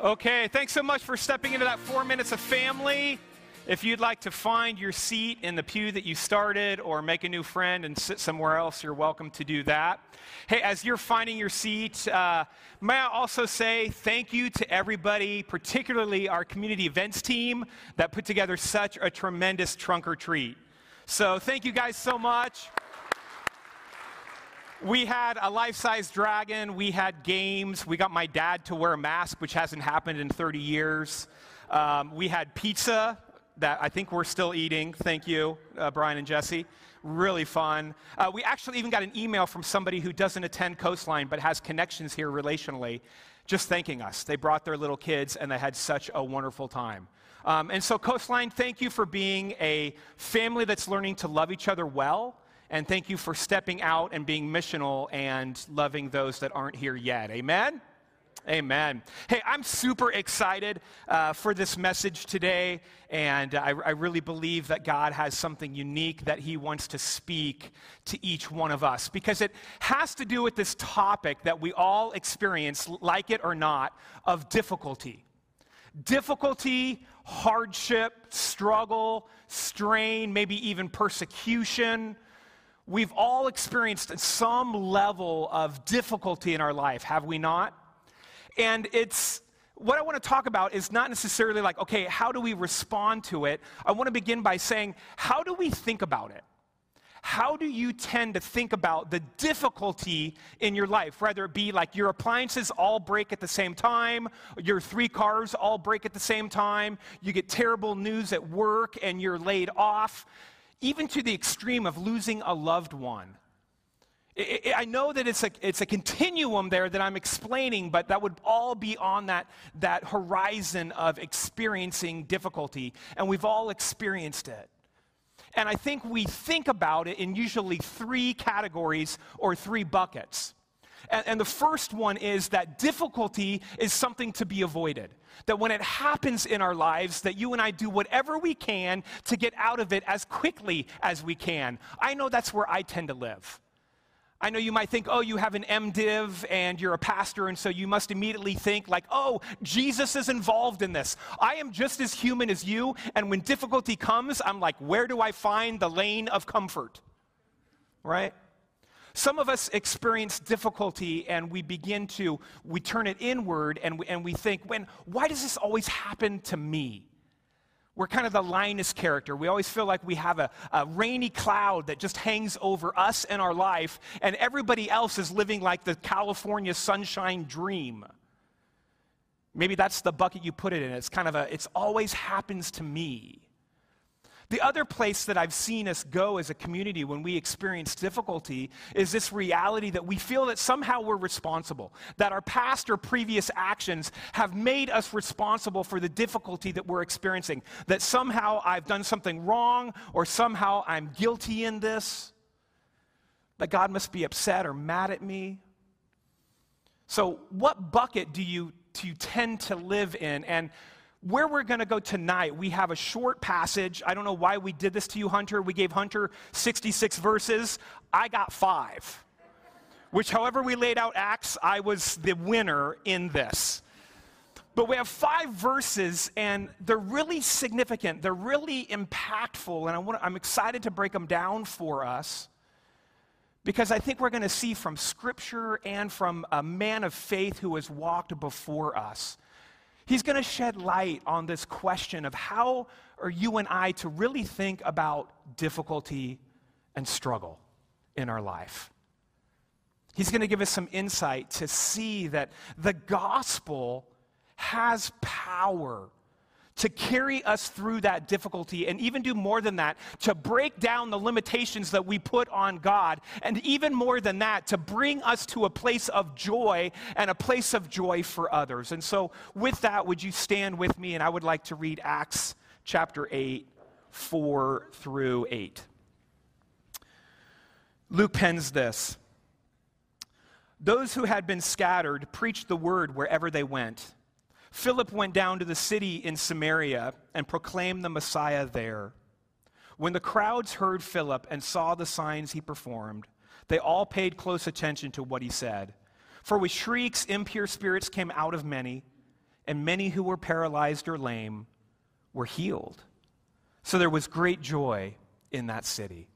Okay, thanks so much for stepping into that four minutes of family. If you'd like to find your seat in the pew that you started or make a new friend and sit somewhere else, you're welcome to do that. Hey, as you're finding your seat, uh, may I also say thank you to everybody, particularly our community events team that put together such a tremendous trunk or treat. So thank you guys so much. We had a life size dragon, we had games, we got my dad to wear a mask, which hasn't happened in 30 years. Um, we had pizza that I think we're still eating. Thank you, uh, Brian and Jesse. Really fun. Uh, we actually even got an email from somebody who doesn't attend Coastline but has connections here relationally, just thanking us. They brought their little kids and they had such a wonderful time. Um, and so, Coastline, thank you for being a family that's learning to love each other well. And thank you for stepping out and being missional and loving those that aren't here yet. Amen? Amen. Hey, I'm super excited uh, for this message today, and I, I, really believe that God has something unique that He wants to speak to each one of us because it has to do with this topic that we all experience, like it or not, of difficulty. Difficulty, hardship, struggle, strain, maybe even persecution. We've all experienced some level of difficulty in our life, have we not? And it's what I want to talk about is not necessarily like, okay, how do we respond to it? I want to begin by saying, how do we think about it? How do you tend to think about the difficulty in your life? Whether it be like your appliances all break at the same time, your three cars all break at the same time, you get terrible news at work and you're laid off, even to the extreme of losing a loved one. I know that it's a, it's a continuum there that I'm explaining, but that would all be on that, that horizon of experiencing difficulty, and we've all experienced it. And I think we think about it in usually three categories or three buckets. And, and, the first one is that difficulty is something to be avoided. That when it happens in our lives, that you and I do whatever we can to get out of it as quickly as we can. I know that's where I tend to live. I know you might think, oh, you have an MDiv and you're a pastor, and so you must immediately think, like, oh, Jesus is involved in this. I am just as human as you, and when difficulty comes, I'm like, where do I find the lane of comfort? Right? Some of us experience difficulty and we begin to, we turn it inward and we, and we think, when, why does this always happen to me? We're kind of the Linus character. We always feel like we have a, a, rainy cloud that just hangs over us and our life, and everybody else is living like the California sunshine dream. Maybe that's the bucket you put it in. It's kind of a, it's always happens to me. The other place that I've seen us go as a community when we experience difficulty is this reality that we feel that somehow we're responsible, that our past or previous actions have made us responsible for the difficulty that we're experiencing, that somehow I've done something wrong or somehow I'm guilty in this, that God must be upset or mad at me. So, what bucket do you, do you tend to live in? And where we're going to go tonight, we have a short passage. I don't know why we did this to you, Hunter. We gave Hunter 66 verses. I got five, which, however, we laid out Acts, I was the winner in this. But we have five verses, and they're really significant. They're really impactful, and I want, I'm excited to break them down for us because I think we're going to see from Scripture and from a man of faith who has walked before us He's going to shed light on this question of how are you and I to really think about difficulty and struggle in our life. He's going to give us some insight to see that the gospel has power to carry us through that difficulty and even do more than that, to break down the limitations that we put on God, and even more than that, to bring us to a place of joy and a place of joy for others. And so, with that, would you stand with me? And I would like to read Acts chapter 8, 4 through 8. Luke pens this. Those who had been scattered preached the word wherever they went. Philip went down to the city in Samaria and proclaimed the Messiah there. When the crowds heard Philip and saw the signs he performed, they all paid close attention to what he said. For with shrieks, impure spirits came out of many, and many who were paralyzed or lame were healed. So there was great joy in that city.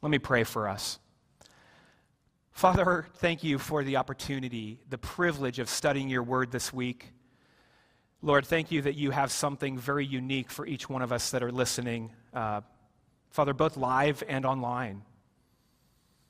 Let me pray for us. Father, thank you for the opportunity, the privilege of studying your word this week. Lord, thank you that you have something very unique for each one of us that are listening, uh, Father, both live and online.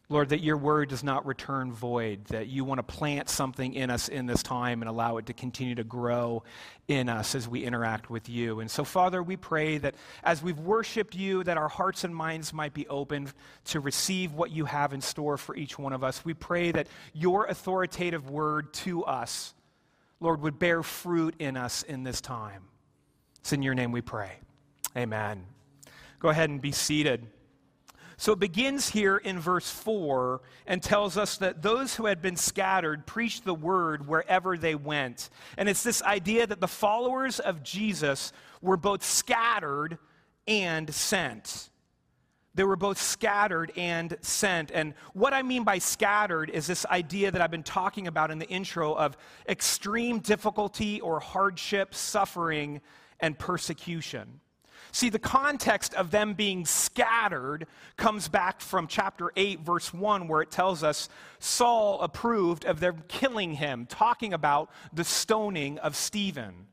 Lord, that your word does not return void, that you want to plant something in us in this time and allow it to continue to grow in us as we interact with you. And so, Father, we pray that as we've worshiped you, that our hearts and minds might be open to receive what you have in store for each one of us. We pray that your authoritative word to us, Lord, would bear fruit in us in this time. It's in your name we pray. Amen. Go ahead and be seated. So it begins here in verse 4 and tells us that those who had been scattered preached the word wherever they went. And it's this idea that the followers of Jesus were both scattered and sent. They were both scattered and sent. And what I mean by scattered is this idea that I've been talking about in the intro of extreme difficulty or hardship, suffering, and persecution. See, the context of them being scattered comes back from chapter 8, verse 1, where it tells us Saul approved of them killing him, talking about the stoning of Stephen.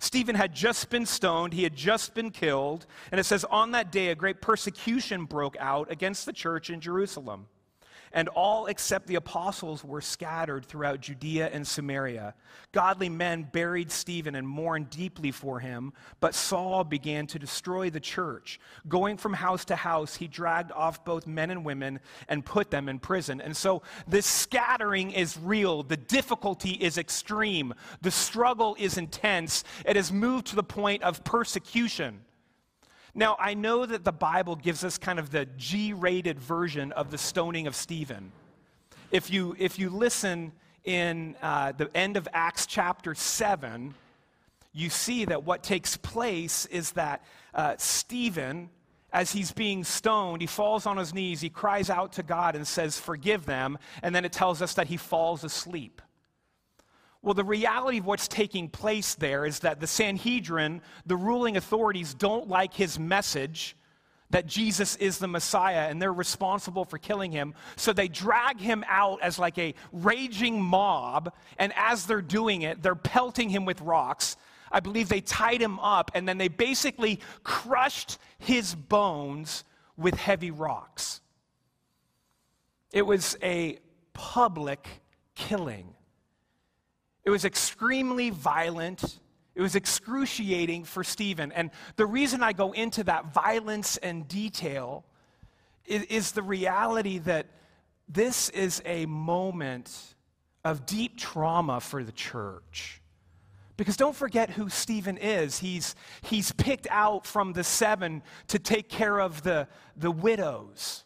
Stephen had just been stoned, he had just been killed, and it says, On that day, a great persecution broke out against the church in Jerusalem and all except the apostles were scattered throughout Judea and Samaria. Godly men buried Stephen and mourned deeply for him, but Saul began to destroy the church. Going from house to house, he dragged off both men and women and put them in prison. And so this scattering is real. The difficulty is extreme. The struggle is intense. It has moved to the point of persecution. Now, I know that the Bible gives us kind of the G rated version of the stoning of Stephen. If you, if you listen in uh, the end of Acts chapter 7, you see that what takes place is that uh, Stephen, as he's being stoned, he falls on his knees, he cries out to God and says, Forgive them. And then it tells us that he falls asleep. Well, the reality of what's taking place there is that the Sanhedrin, the ruling authorities, don't like his message that Jesus is the Messiah and they're responsible for killing him. So they drag him out as like a raging mob. And as they're doing it, they're pelting him with rocks. I believe they tied him up and then they basically crushed his bones with heavy rocks. It was a public killing. It was extremely violent. It was excruciating for Stephen. And the reason I go into that violence and detail is, is the reality that this is a moment of deep trauma for the church. Because don't forget who Stephen is. He's, he's picked out from the seven to take care of the, the widows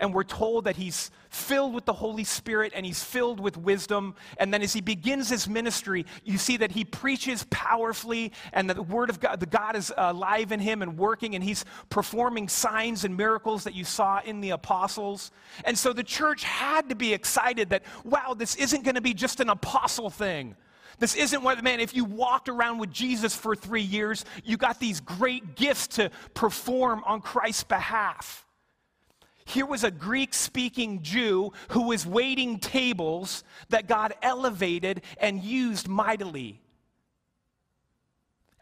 and we're told that he's filled with the Holy Spirit and he's filled with wisdom. And then as he begins his ministry, you see that he preaches powerfully and that the word of God, the God is alive in him and working, and he's performing signs and miracles that you saw in the apostles. And so the church had to be excited that, wow, this isn't going to be just an apostle thing. This isn't what, man, if you walked around with Jesus for three years, you got these great gifts to perform on Christ's behalf. Here was a Greek speaking Jew who was waiting tables that God elevated and used mightily.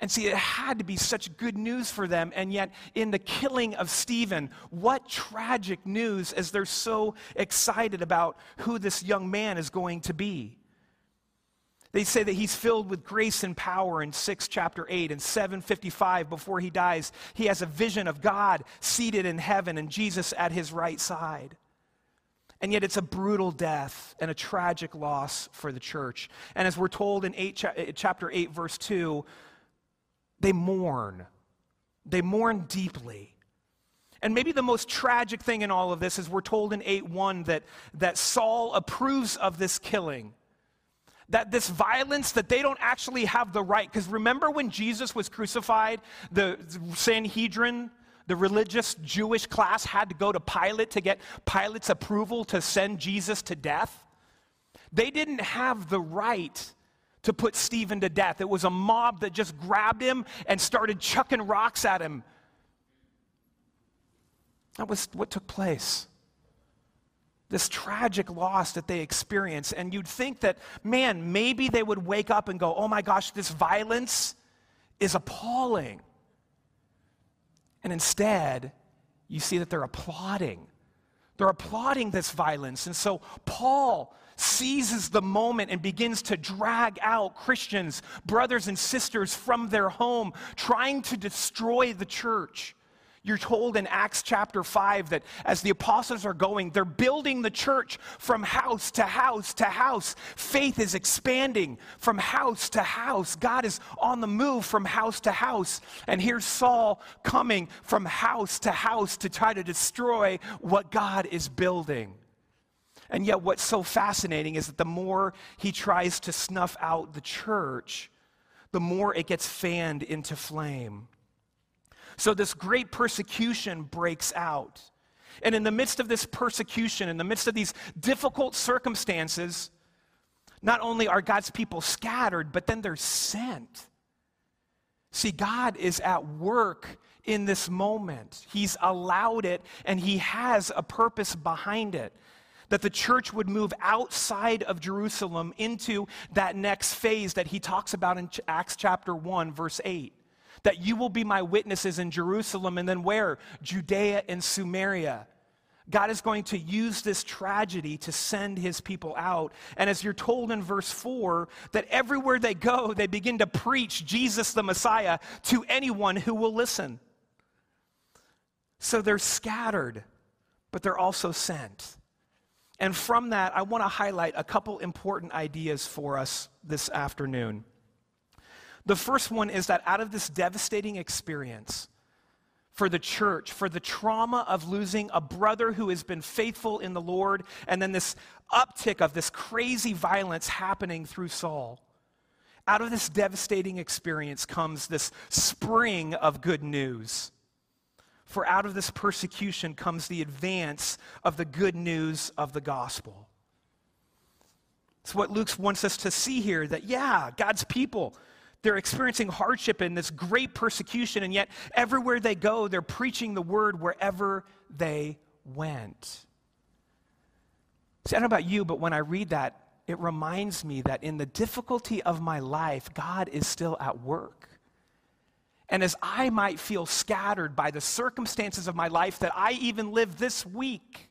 And see, it had to be such good news for them. And yet, in the killing of Stephen, what tragic news as they're so excited about who this young man is going to be. They say that he's filled with grace and power in 6 chapter 8 and 755 before he dies. He has a vision of God seated in heaven and Jesus at his right side. And yet it's a brutal death and a tragic loss for the church. And as we're told in eight, eh, chapter 8 verse 2, they mourn. They mourn deeply. And maybe the most tragic thing in all of this is we're told in 8 1 that, that Saul approves of this killing that this violence that they don't actually have the right because remember when jesus was crucified the sanhedrin the religious jewish class had to go to pilate to get pilate's approval to send jesus to death they didn't have the right to put Stephen to death. It was a mob that just grabbed him and started chucking rocks at him. That was what took place. This tragic loss that they experience. And you'd think that, man, maybe they would wake up and go, oh my gosh, this violence is appalling. And instead, you see that they're applauding. They're applauding this violence. And so Paul seizes the moment and begins to drag out Christians, brothers and sisters from their home, trying to destroy the church. You're told in Acts chapter 5 that as the apostles are going, they're building the church from house to house to house. Faith is expanding from house to house. God is on the move from house to house. And here's Saul coming from house to house to try to destroy what God is building. And yet, what's so fascinating is that the more he tries to snuff out the church, the more it gets fanned into flame. So this great persecution breaks out. And in the midst of this persecution, in the midst of these difficult circumstances, not only are God's people scattered, but then they're sent. See, God is at work in this moment. He's allowed it, and He has a purpose behind it. That the church would move outside of Jerusalem into that next phase that He talks about in Acts chapter 1, verse 8 that you will be my witnesses in Jerusalem and then where? Judea and Samaria. God is going to use this tragedy to send his people out. And as you're told in verse 4, that everywhere they go, they begin to preach Jesus the Messiah to anyone who will listen. So they're scattered, but they're also sent. And from that, I want to highlight a couple important ideas for us this afternoon. The first one is that out of this devastating experience for the church, for the trauma of losing a brother who has been faithful in the Lord, and then this uptick of this crazy violence happening through Saul, out of this devastating experience comes this spring of good news. For out of this persecution comes the advance of the good news of the gospel. It's what Luke wants us to see here that, yeah, God's people they're experiencing hardship and this great persecution, and yet everywhere they go, they're preaching the word wherever they went. See, I don't know about you, but when I read that, it reminds me that in the difficulty of my life, God is still at work. And as I might feel scattered by the circumstances of my life that I even live this week,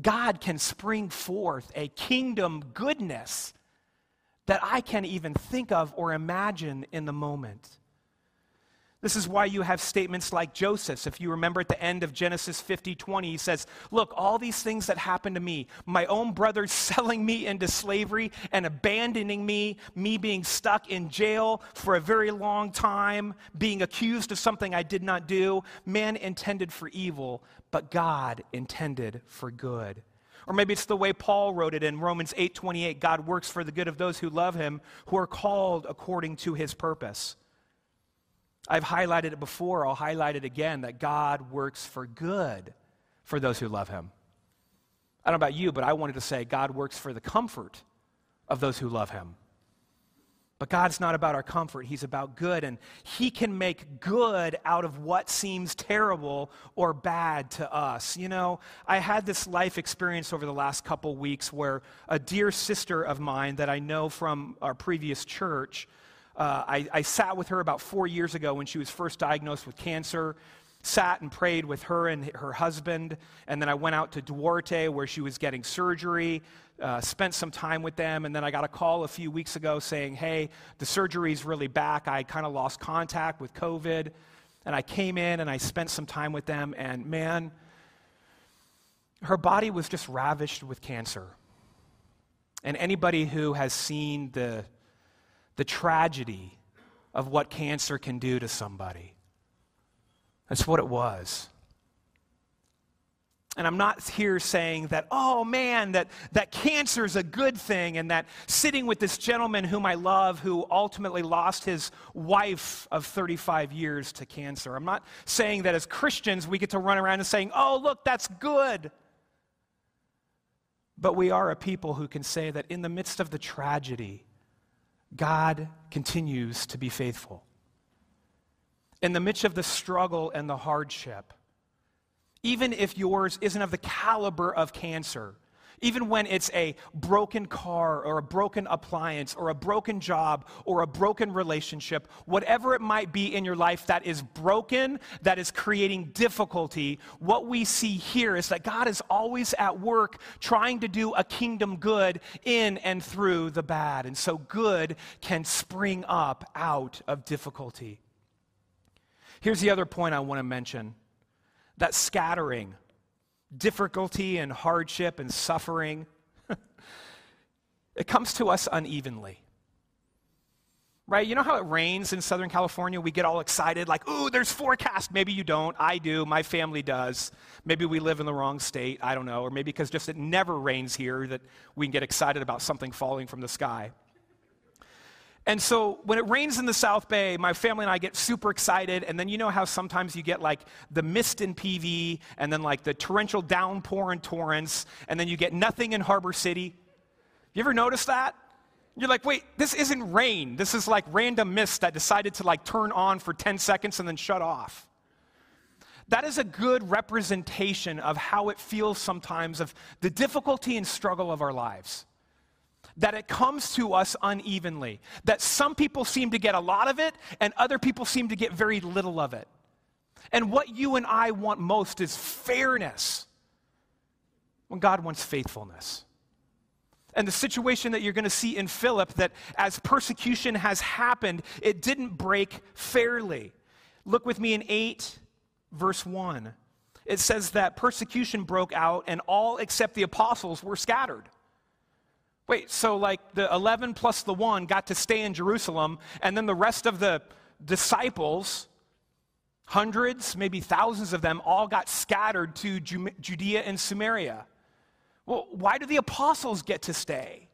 God can spring forth a kingdom goodness that I can't even think of or imagine in the moment. This is why you have statements like Joseph. If you remember at the end of Genesis 50 20, he says, Look, all these things that happened to me, my own brothers selling me into slavery and abandoning me, me being stuck in jail for a very long time, being accused of something I did not do, man intended for evil, but God intended for good. Or maybe it's the way Paul wrote it in Romans 8:28, God works for the good of those who love him, who are called according to his purpose. I've highlighted it before, I'll highlight it again that God works for good for those who love him. I don't know about you, but I wanted to say God works for the comfort of those who love him. But God's not about our comfort, He's about good, and He can make good out of what seems terrible or bad to us. You know, I had this life experience over the last couple weeks where a dear sister of mine that I know from our previous church, uh, I, I sat with her about four years ago when she was first diagnosed with cancer sat and prayed with her and her husband. And then I went out to Duarte where she was getting surgery, uh, spent some time with them. And then I got a call a few weeks ago saying, hey, the surgery's really back. I kind of lost contact with COVID. And I came in and I spent some time with them. And man, her body was just ravished with cancer. And anybody who has seen the, the tragedy of what cancer can do to somebody, that's what it was. And I'm not here saying that, oh man, that, that cancer is a good thing, and that sitting with this gentleman whom I love, who ultimately lost his wife of 35 years to cancer. I'm not saying that as Christians we get to run around and saying, oh, look, that's good. But we are a people who can say that in the midst of the tragedy, God continues to be faithful. In the midst of the struggle and the hardship, even if yours isn't of the caliber of cancer, even when it's a broken car or a broken appliance or a broken job or a broken relationship, whatever it might be in your life that is broken, that is creating difficulty, what we see here is that God is always at work trying to do a kingdom good in and through the bad. And so good can spring up out of difficulty. Here's the other point I want to mention that scattering difficulty and hardship and suffering, it comes to us unevenly. Right? You know how it rains in Southern California? We get all excited, like, ooh, there's forecast. Maybe you don't. I do. My family does. Maybe we live in the wrong state. I don't know. Or maybe because just it never rains here that we can get excited about something falling from the sky. And so when it rains in the South Bay, my family and I get super excited. And then you know how sometimes you get like the mist in PV and then like the torrential downpour in Torrance, and then you get nothing in Harbor City? You ever notice that? You're like, wait, this isn't rain. This is like random mist that decided to like turn on for 10 seconds and then shut off. That is a good representation of how it feels sometimes of the difficulty and struggle of our lives that it comes to us unevenly. That some people seem to get a lot of it, and other people seem to get very little of it. And what you and I want most is fairness, when God wants faithfulness. And the situation that you're going to see in Philip, that as persecution has happened, it didn't break fairly. Look with me in 8, verse 1. It says that persecution broke out, and all except the apostles were scattered. Wait, so like the 11 plus the 1 got to stay in Jerusalem, and then the rest of the disciples, hundreds, maybe thousands of them, all got scattered to Judea and Samaria. Well, why do the apostles get to stay?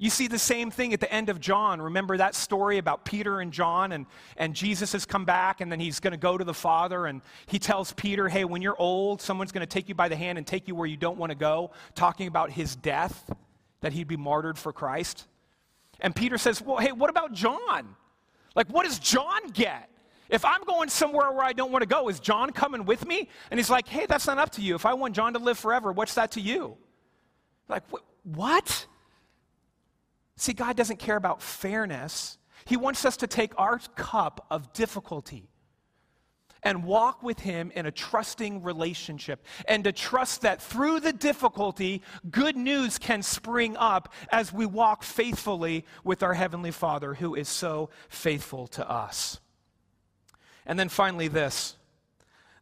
You see the same thing at the end of John. Remember that story about Peter and John, and, and Jesus has come back, and then he's going to go to the Father, and he tells Peter, Hey, when you're old, someone's going to take you by the hand and take you where you don't want to go, talking about his death that he'd be martyred for Christ. And Peter says, Well, hey, what about John? Like, what does John get? If I'm going somewhere where I don't want to go, is John coming with me? And he's like, Hey, that's not up to you. If I want John to live forever, what's that to you? Like, what? See, God doesn't care about fairness. He wants us to take our cup of difficulty and walk with Him in a trusting relationship, and to trust that through the difficulty, good news can spring up as we walk faithfully with our Heavenly Father who is so faithful to us. And then finally, this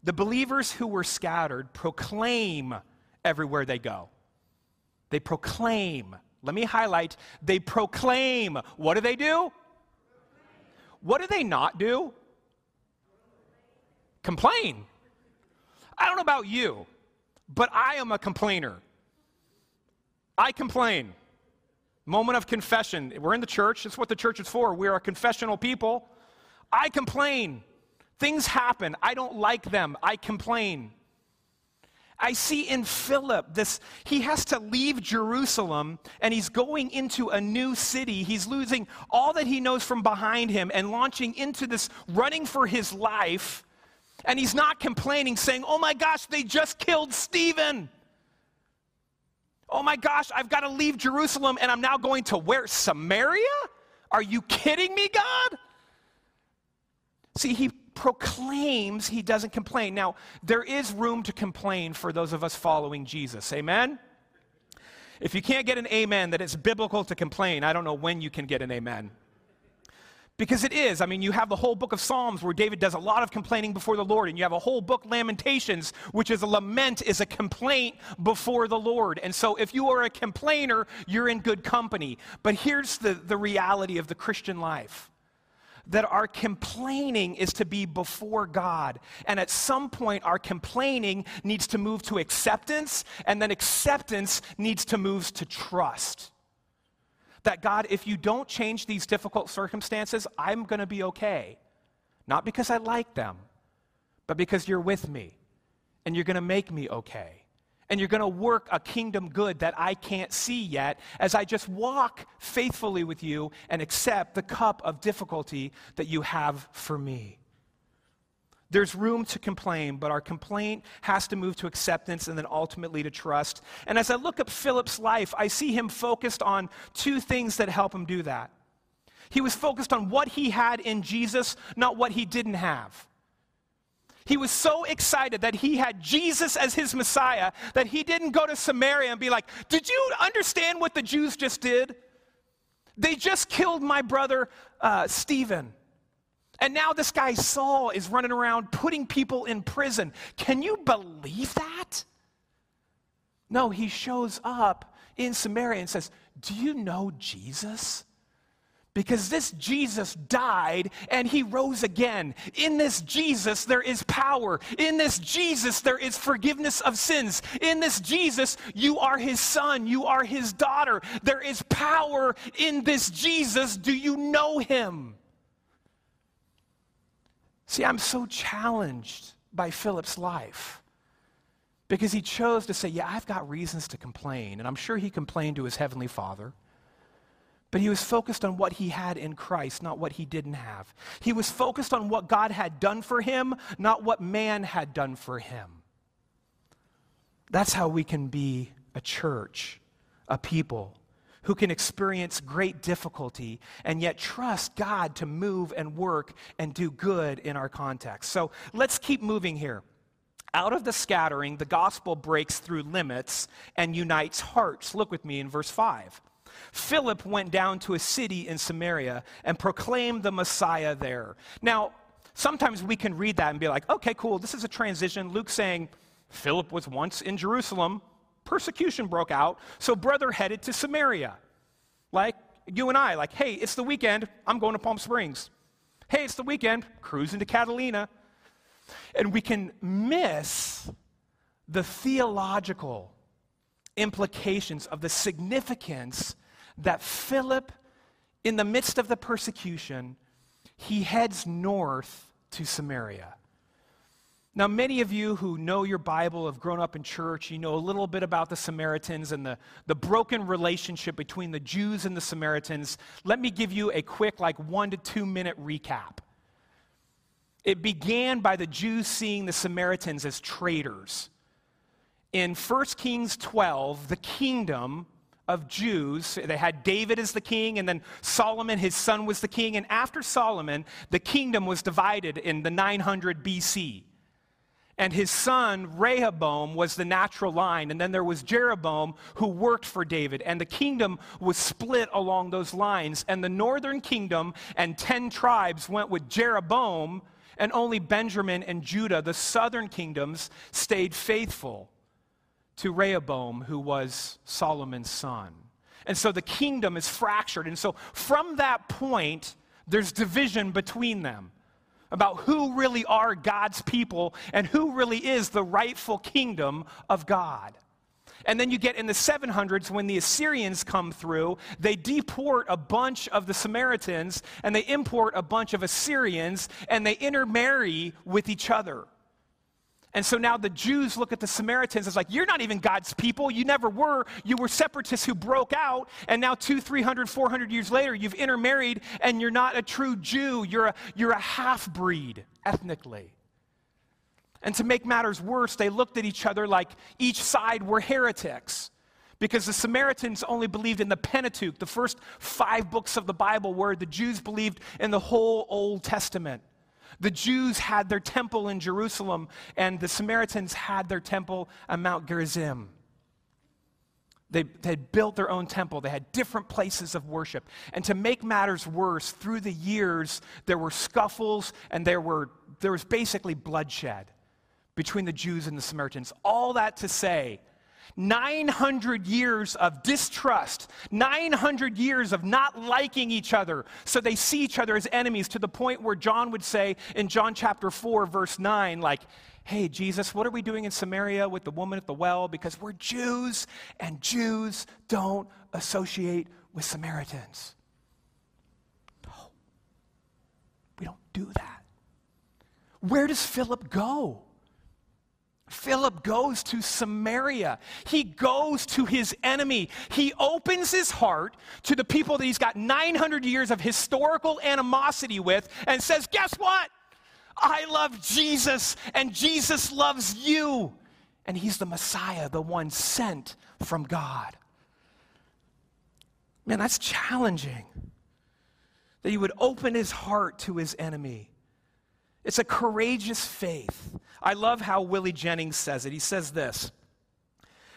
the believers who were scattered proclaim everywhere they go. They proclaim. Let me highlight they proclaim. What do they do? What do they not do? Complain. I don't know about you, but I am a complainer. I complain. Moment of confession. We're in the church. That's what the church is for. We're a confessional people. I complain. Things happen. I don't like them. I complain. I see in Philip this, he has to leave Jerusalem and he's going into a new city. He's losing all that he knows from behind him and launching into this running for his life. And he's not complaining, saying, Oh my gosh, they just killed Stephen. Oh my gosh, I've got to leave Jerusalem and I'm now going to where? Samaria? Are you kidding me, God? See, he proclaims, he doesn't complain. Now, there is room to complain for those of us following Jesus. Amen? If you can't get an amen that it's biblical to complain, I don't know when you can get an amen. Because it is. I mean, you have the whole book of Psalms where David does a lot of complaining before the Lord, and you have a whole book, Lamentations, which is a lament, is a complaint before the Lord. And so, if you are a complainer, you're in good company. But here's the, the reality of the Christian life that our complaining is to be before God. And at some point, our complaining needs to move to acceptance, and then acceptance needs to move to trust that God, if you don't change these difficult circumstances, I'm going to be okay. Not because I like them, but because you're with me and you're going to make me okay. And you're going to work a kingdom good that I can't see yet as I just walk faithfully with you and accept the cup of difficulty that you have for me. There's room to complain, but our complaint has to move to acceptance and then ultimately to trust. And as I look at Philip's life, I see him focused on two things that help him do that. He was focused on what he had in Jesus, not what he didn't have. He was so excited that he had Jesus as his Messiah that he didn't go to Samaria and be like, Did you understand what the Jews just did? They just killed my brother uh, Stephen. And now this guy Saul is running around putting people in prison. Can you believe that? No, he shows up in Samaria and says, Do you know Jesus? Because this Jesus died and he rose again. In this Jesus, there is power. In this Jesus, there is forgiveness of sins. In this Jesus, you are his son. You are his daughter. There is power in this Jesus. Do you know him? See, I'm so challenged by Philip's life because he chose to say, Yeah, I've got reasons to complain. And I'm sure he complained to his heavenly father. But he was focused on what he had in Christ, not what he didn't have. He was focused on what God had done for him, not what man had done for him. That's how we can be a church, a people who can experience great difficulty and yet trust God to move and work and do good in our context. So let's keep moving here. Out of the scattering, the gospel breaks through limits and unites hearts. Look with me in verse 5. Philip went down to a city in Samaria and proclaimed the Messiah there. Now, sometimes we can read that and be like, okay, cool, this is a transition. Luke saying, Philip was once in Jerusalem, persecution broke out, so brother headed to Samaria. Like you and I, like, hey, it's the weekend, I'm going to Palm Springs. Hey, it's the weekend, cruising to Catalina. And we can miss the theological implications of the significance that Philip, in the midst of the persecution, he heads north to Samaria. Now, many of you who know your Bible, have grown up in church, you know a little bit about the Samaritans and the, the broken relationship between the Jews and the Samaritans. Let me give you a quick, like, one to two minute recap. It began by the Jews seeing the Samaritans as traitors in 1 Kings 12, the kingdom of Jews, they had David as the king, and then Solomon, his son, was the king. And after Solomon, the kingdom was divided in the 900 BC. And his son, Rehoboam, was the natural line. And then there was Jeroboam, who worked for David. And the kingdom was split along those lines. And the northern kingdom and 10 tribes went with Jeroboam, and only Benjamin and Judah, the southern kingdoms, stayed faithful to Rehoboam, who was Solomon's son. And so the kingdom is fractured. And so from that point, there's division between them about who really are God's people and who really is the rightful kingdom of God. And then you get in the 700s when the Assyrians come through, they deport a bunch of the Samaritans and they import a bunch of Assyrians and they intermarry with each other. And so now the Jews look at the Samaritans as like, you're not even God's people. You never were. You were separatists who broke out. And now, two, 300, 400 years later, you've intermarried and you're not a true Jew. You're a, you're a half breed ethnically. And to make matters worse, they looked at each other like each side were heretics. Because the Samaritans only believed in the Pentateuch, the first five books of the Bible, where the Jews believed in the whole Old Testament. The Jews had their temple in Jerusalem, and the Samaritans had their temple on Mount Gerizim. They, they had built their own temple. They had different places of worship. And to make matters worse, through the years, there were scuffles and there, were, there was basically bloodshed between the Jews and the Samaritans. All that to say 900 years of distrust, 900 years of not liking each other. So they see each other as enemies to the point where John would say in John chapter 4, verse 9, like, Hey, Jesus, what are we doing in Samaria with the woman at the well? Because we're Jews, and Jews don't associate with Samaritans. No, we don't do that. Where does Philip go? Philip goes to Samaria. He goes to his enemy. He opens his heart to the people that he's got 900 years of historical animosity with and says, Guess what? I love Jesus, and Jesus loves you. And he's the Messiah, the one sent from God. Man, that's challenging. That he would open his heart to his enemy. It's a courageous faith. I love how Willie Jennings says it. He says this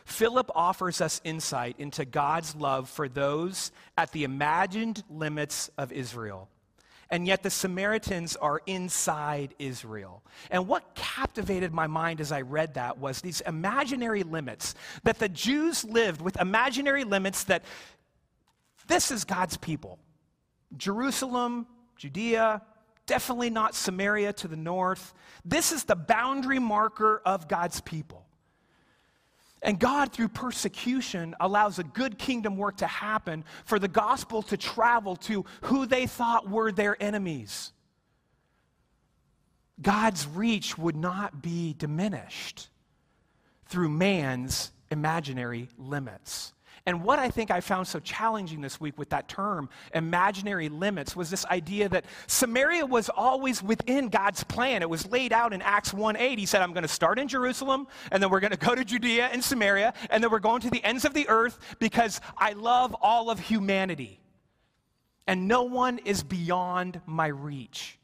Philip offers us insight into God's love for those at the imagined limits of Israel. And yet the Samaritans are inside Israel. And what captivated my mind as I read that was these imaginary limits, that the Jews lived with imaginary limits that this is God's people. Jerusalem, Judea, definitely not Samaria to the north. This is the boundary marker of God's people. And God, through persecution, allows a good kingdom work to happen for the gospel to travel to who they thought were their enemies. God's reach would not be diminished through man's imaginary limits. And what I think I found so challenging this week with that term, imaginary limits, was this idea that Samaria was always within God's plan. It was laid out in Acts 1 8. He said, I'm going to start in Jerusalem, and then we're going to go to Judea and Samaria, and then we're going to the ends of the earth because I love all of humanity. And no one is beyond my reach,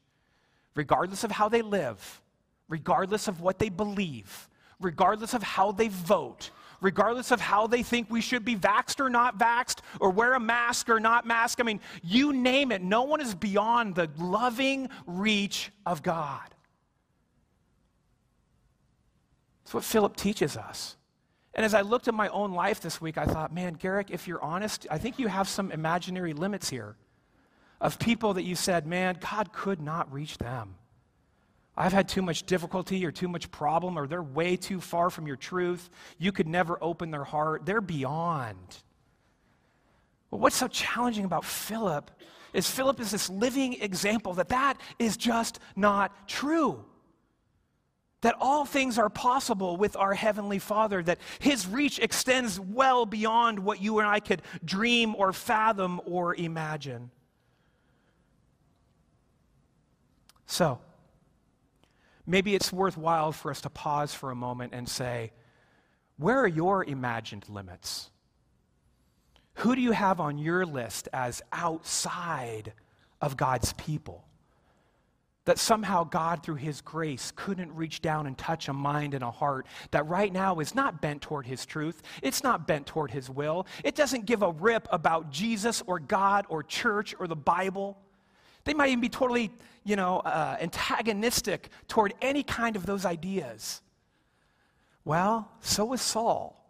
regardless of how they live, regardless of what they believe, regardless of how they vote regardless of how they think we should be vaxxed or not vaxxed, or wear a mask or not mask. I mean, you name it. No one is beyond the loving reach of God. That's what Philip teaches us. And as I looked at my own life this week, I thought, man, Garrick, if you're honest, I think you have some imaginary limits here of people that you said, man, God could not reach them. I've had too much difficulty or too much problem, or they're way too far from your truth. You could never open their heart. They're beyond. Well, what's so challenging about Philip is Philip is this living example that that is just not true. That all things are possible with our Heavenly Father, that His reach extends well beyond what you and I could dream or fathom or imagine. So, maybe it's worthwhile for us to pause for a moment and say, where are your imagined limits? Who do you have on your list as outside of God's people? That somehow God, through His grace, couldn't reach down and touch a mind and a heart that right now is not bent toward His truth. It's not bent toward His will. It doesn't give a rip about Jesus or God or church or the Bible. They might even be totally, you know, uh, antagonistic toward any kind of those ideas. Well, so was Saul.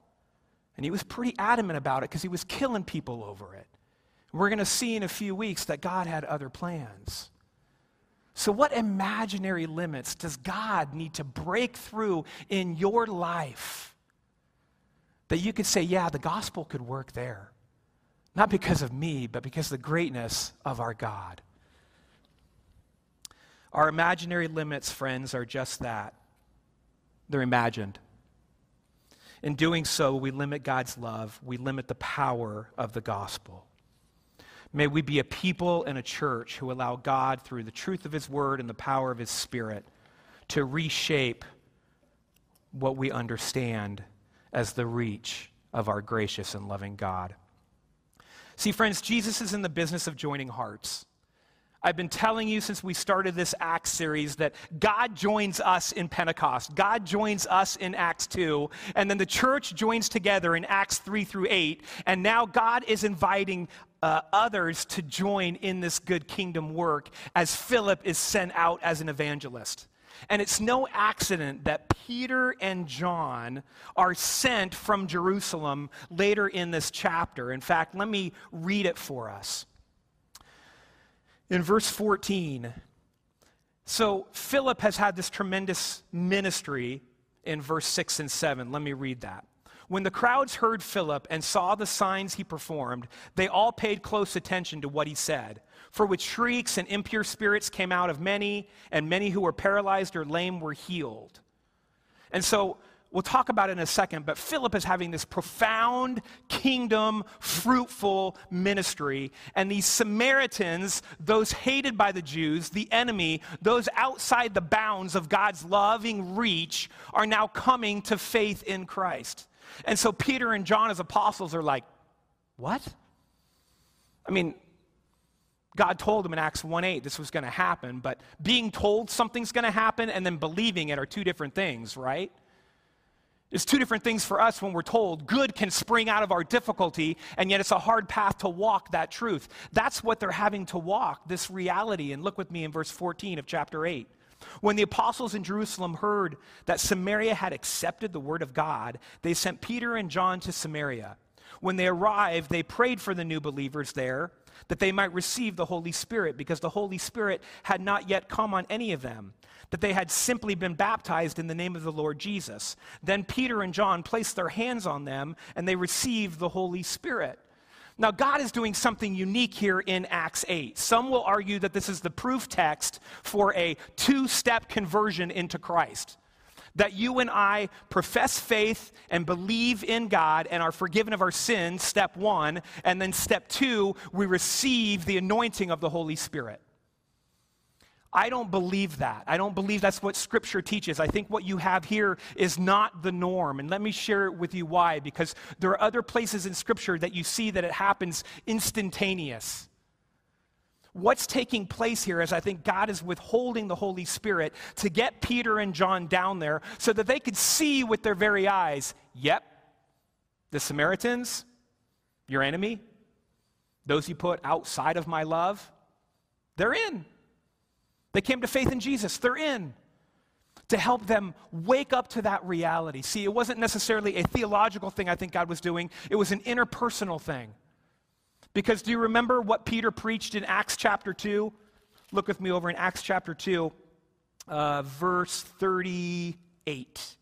And he was pretty adamant about it because he was killing people over it. We're going to see in a few weeks that God had other plans. So, what imaginary limits does God need to break through in your life that you could say, yeah, the gospel could work there? Not because of me, but because of the greatness of our God. Our imaginary limits, friends, are just that they're imagined. In doing so, we limit God's love, we limit the power of the gospel. May we be a people and a church who allow God, through the truth of His word and the power of His Spirit, to reshape what we understand as the reach of our gracious and loving God. See, friends, Jesus is in the business of joining hearts. I've been telling you since we started this Acts series that God joins us in Pentecost. God joins us in Acts 2. And then the church joins together in Acts 3 through 8. And now God is inviting uh, others to join in this good kingdom work as Philip is sent out as an evangelist. And it's no accident that Peter and John are sent from Jerusalem later in this chapter. In fact, let me read it for us in verse 14. So Philip has had this tremendous ministry in verse 6 and 7. Let me read that. When the crowds heard Philip and saw the signs he performed, they all paid close attention to what he said. For which shrieks and impure spirits came out of many, and many who were paralyzed or lame were healed. And so we'll talk about it in a second, but Philip is having this profound kingdom, fruitful ministry. And these Samaritans, those hated by the Jews, the enemy, those outside the bounds of God's loving reach, are now coming to faith in Christ. And so Peter and John, as apostles, are like, What? I mean, God told them in Acts 1 8 this was going to happen, but being told something's going to happen and then believing it are two different things, right? It's two different things for us when we're told good can spring out of our difficulty, and yet it's a hard path to walk that truth. That's what they're having to walk, this reality. And look with me in verse 14 of chapter 8. When the apostles in Jerusalem heard that Samaria had accepted the word of God, they sent Peter and John to Samaria. When they arrived, they prayed for the new believers there that they might receive the Holy Spirit, because the Holy Spirit had not yet come on any of them that they had simply been baptized in the name of the Lord Jesus. Then Peter and John placed their hands on them and they received the Holy Spirit. Now, God is doing something unique here in Acts 8. Some will argue that this is the proof text for a two step conversion into Christ. That you and I profess faith and believe in God and are forgiven of our sins, step one. And then step two, we receive the anointing of the Holy Spirit. I don't believe that. I don't believe that's what Scripture teaches. I think what you have here is not the norm. And let me share it with you why. Because there are other places in Scripture that you see that it happens instantaneous. What's taking place here is I think God is withholding the Holy Spirit to get Peter and John down there so that they could see with their very eyes yep, the Samaritans, your enemy, those you put outside of my love, they're in. They came to faith in Jesus, they're in. To help them wake up to that reality. See, it wasn't necessarily a theological thing I think God was doing, it was an interpersonal thing. Because do you remember what Peter preached in Acts chapter 2? Look with me over in Acts chapter 2, uh, verse 38.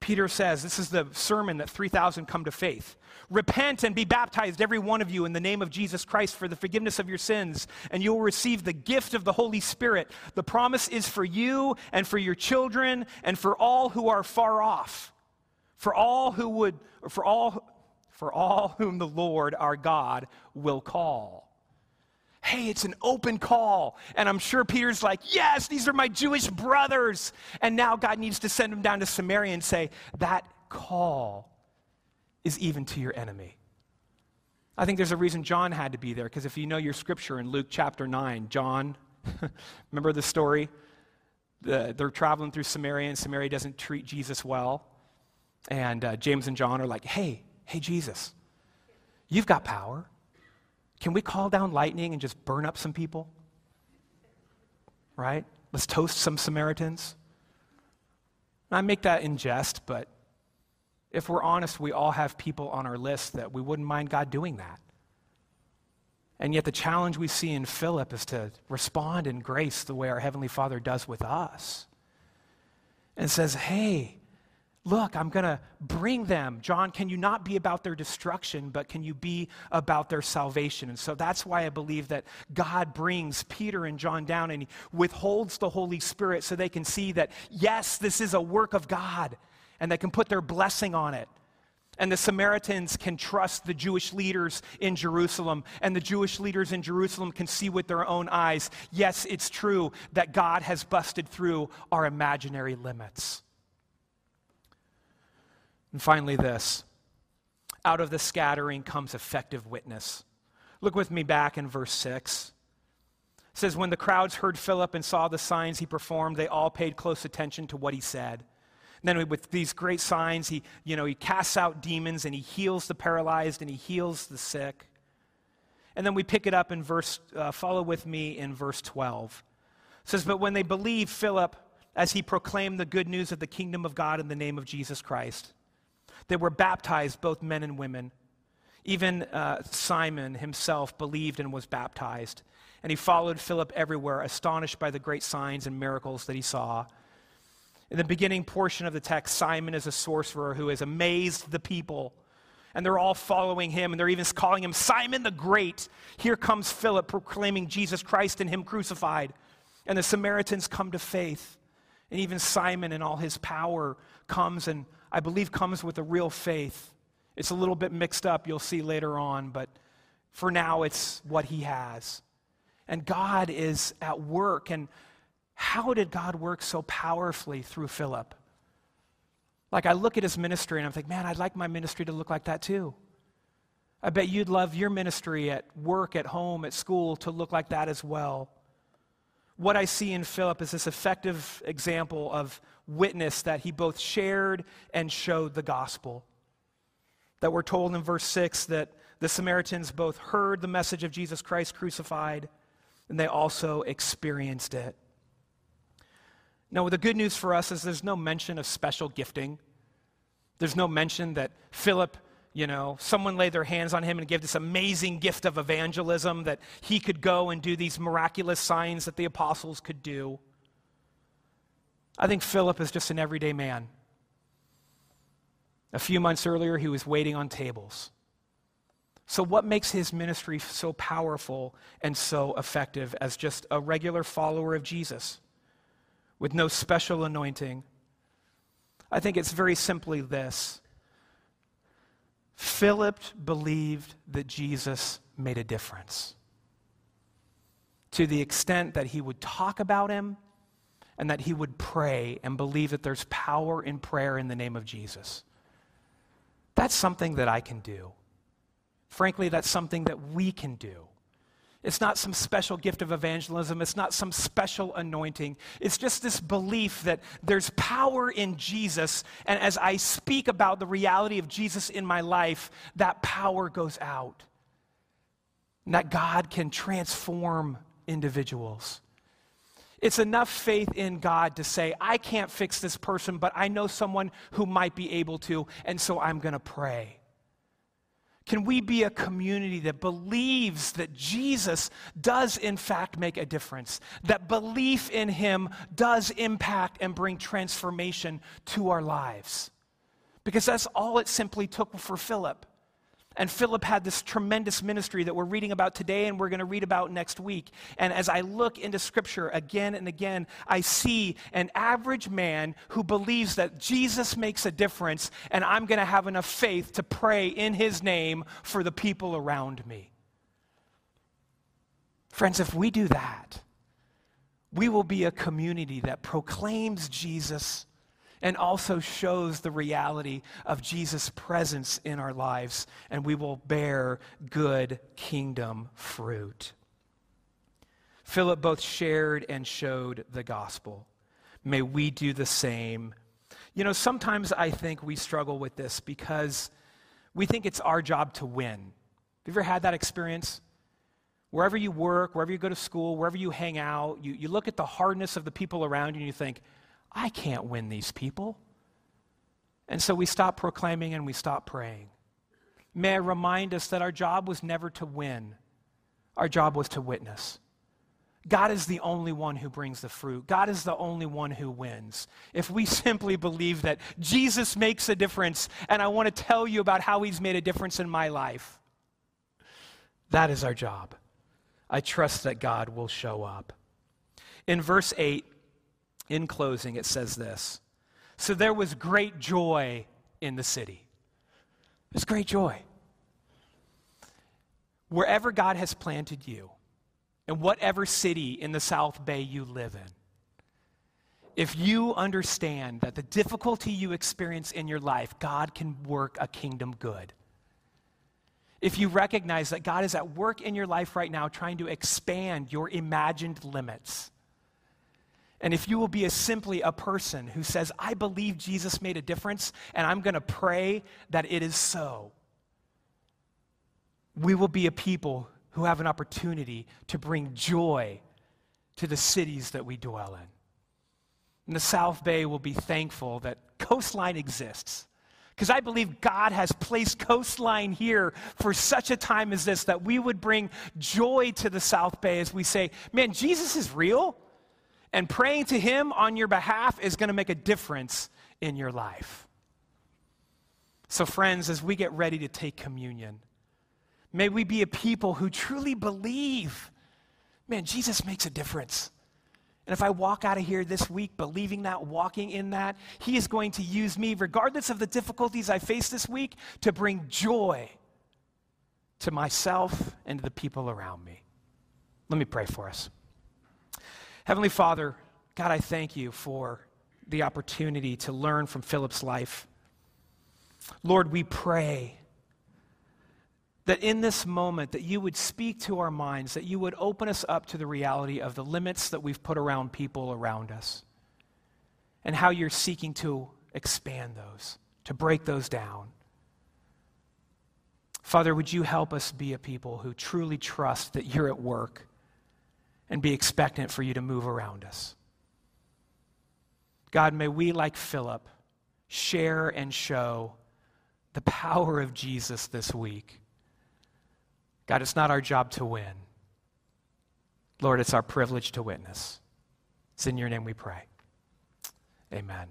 Peter says, This is the sermon that 3,000 come to faith. Repent and be baptized, every one of you, in the name of Jesus Christ for the forgiveness of your sins, and you will receive the gift of the Holy Spirit. The promise is for you and for your children and for all who are far off, for all who would, for all, for all whom the Lord our God will call. Hey, it's an open call. And I'm sure Peter's like, Yes, these are my Jewish brothers. And now God needs to send him down to Samaria and say, That call is even to your enemy. I think there's a reason John had to be there, because if you know your scripture in Luke chapter 9, John, remember the story? The, they're traveling through Samaria, and Samaria doesn't treat Jesus well. And uh, James and John are like, hey, hey, Jesus, you've got power. Can we call down lightning and just burn up some people? Right? Let's toast some Samaritans. I make that in jest, but if we're honest, we all have people on our list that we wouldn't mind God doing that. And yet, the challenge we see in Philip is to respond in grace the way our Heavenly Father does with us. And says, Hey, look, I'm going to bring them. John, can you not be about their destruction, but can you be about their salvation? And so that's why I believe that God brings Peter and John down and he withholds the Holy Spirit so they can see that, yes, this is a work of God and they can put their blessing on it. And the Samaritans can trust the Jewish leaders in Jerusalem, and the Jewish leaders in Jerusalem can see with their own eyes yes, it's true that God has busted through our imaginary limits. And finally, this out of the scattering comes effective witness. Look with me back in verse 6. It says, When the crowds heard Philip and saw the signs he performed, they all paid close attention to what he said. Then with these great signs, he, you know, he casts out demons and he heals the paralyzed and he heals the sick. And then we pick it up in verse, uh, follow with me in verse 12. It says, But when they believed Philip as he proclaimed the good news of the kingdom of God in the name of Jesus Christ, they were baptized, both men and women. Even uh, Simon himself believed and was baptized. And he followed Philip everywhere, astonished by the great signs and miracles that he saw. In the beginning portion of the text, Simon is a sorcerer who has amazed the people. And they're all following him, and they're even calling him Simon the Great. Here comes Philip proclaiming Jesus Christ and him crucified. And the Samaritans come to faith. And even Simon and all his power comes and I believe comes with a real faith. It's a little bit mixed up, you'll see later on, but for now it's what he has. And God is at work. And how did God work so powerfully through Philip? Like, I look at his ministry and I'm thinking, man, I'd like my ministry to look like that too. I bet you'd love your ministry at work, at home, at school to look like that as well. What I see in Philip is this effective example of witness that he both shared and showed the gospel. That we're told in verse 6 that the Samaritans both heard the message of Jesus Christ crucified and they also experienced it. Now, the good news for us is there's no mention of special gifting. There's no mention that Philip, you know, someone laid their hands on him and gave this amazing gift of evangelism that he could go and do these miraculous signs that the apostles could do. I think Philip is just an everyday man. A few months earlier, he was waiting on tables. So, what makes his ministry so powerful and so effective as just a regular follower of Jesus? with no special anointing. I think it's very simply this Philip believed that Jesus made a difference to the extent that he would talk about him and that he would pray and believe that there's power in prayer in the name of Jesus. That's something that I can do. Frankly, that's something that we can do. It's not some special gift of evangelism. It's not some special anointing. It's just this belief that there's power in Jesus. And as I speak about the reality of Jesus in my life, that power goes out. And that God can transform individuals. It's enough faith in God to say, I can't fix this person, but I know someone who might be able to, and so I'm going to pray. Can we be a community that believes that Jesus does, in fact, make a difference? That belief in him does impact and bring transformation to our lives? Because that's all it simply took for Philip. And Philip had this tremendous ministry that we're reading about today and we're going to read about next week. And as I look into Scripture again and again, I see an average man who believes that Jesus makes a difference and I'm going to have enough faith to pray in his name for the people around me. Friends, if we do that, we will be a community that proclaims Jesus and also shows the reality of Jesus' presence in our lives, and we will bear good kingdom fruit. Philip both shared and showed the gospel. May we do the same. You know, sometimes I think we struggle with this because we think it's our job to win. Have you ever had that experience? Wherever you work, wherever you go to school, wherever you hang out, you, you look at the hardness of the people around you and you think, I can't win these people. And so we stop proclaiming and we stop praying. May I remind us that our job was never to win, our job was to witness. God is the only one who brings the fruit. God is the only one who wins. If we simply believe that Jesus makes a difference, and I want to tell you about how he's made a difference in my life, that is our job. I trust that God will show up. In verse 8, in closing, it says this So there was great joy in the city. There's great joy. Wherever God has planted you, in whatever city in the South Bay you live in, if you understand that the difficulty you experience in your life, God can work a kingdom good. If you recognize that God is at work in your life right now trying to expand your imagined limits, and if you will be a, simply a person who says, I believe Jesus made a difference, and I'm going to pray that it is so, we will be a people who have an opportunity to bring joy to the cities that we dwell in. And the South Bay will be thankful that Coastline exists. Because I believe God has placed Coastline here for such a time as this that we would bring joy to the South Bay as we say, man, Jesus is real. And praying to Him on your behalf is going to make a difference in your life. So, friends, as we get ready to take communion, may we be a people who truly believe man, Jesus makes a difference. And if I walk out of here this week believing that, walking in that, He is going to use me, regardless of the difficulties I face this week, to bring joy to myself and to the people around me. Let me pray for us. Heavenly Father, God, I thank you for the opportunity to learn from Philip's life. Lord, we pray that in this moment that you would speak to our minds, that you would open us up to the reality of the limits that we've put around people around us and how you're seeking to expand those, to break those down. Father, would you help us be a people who truly trust that you're at work and be expectant for you to move around us? God, may we, like Philip, share and show the power of Jesus this week. God, it's not our job to win. Lord, it's our privilege to witness. It's in your name we pray. Amen.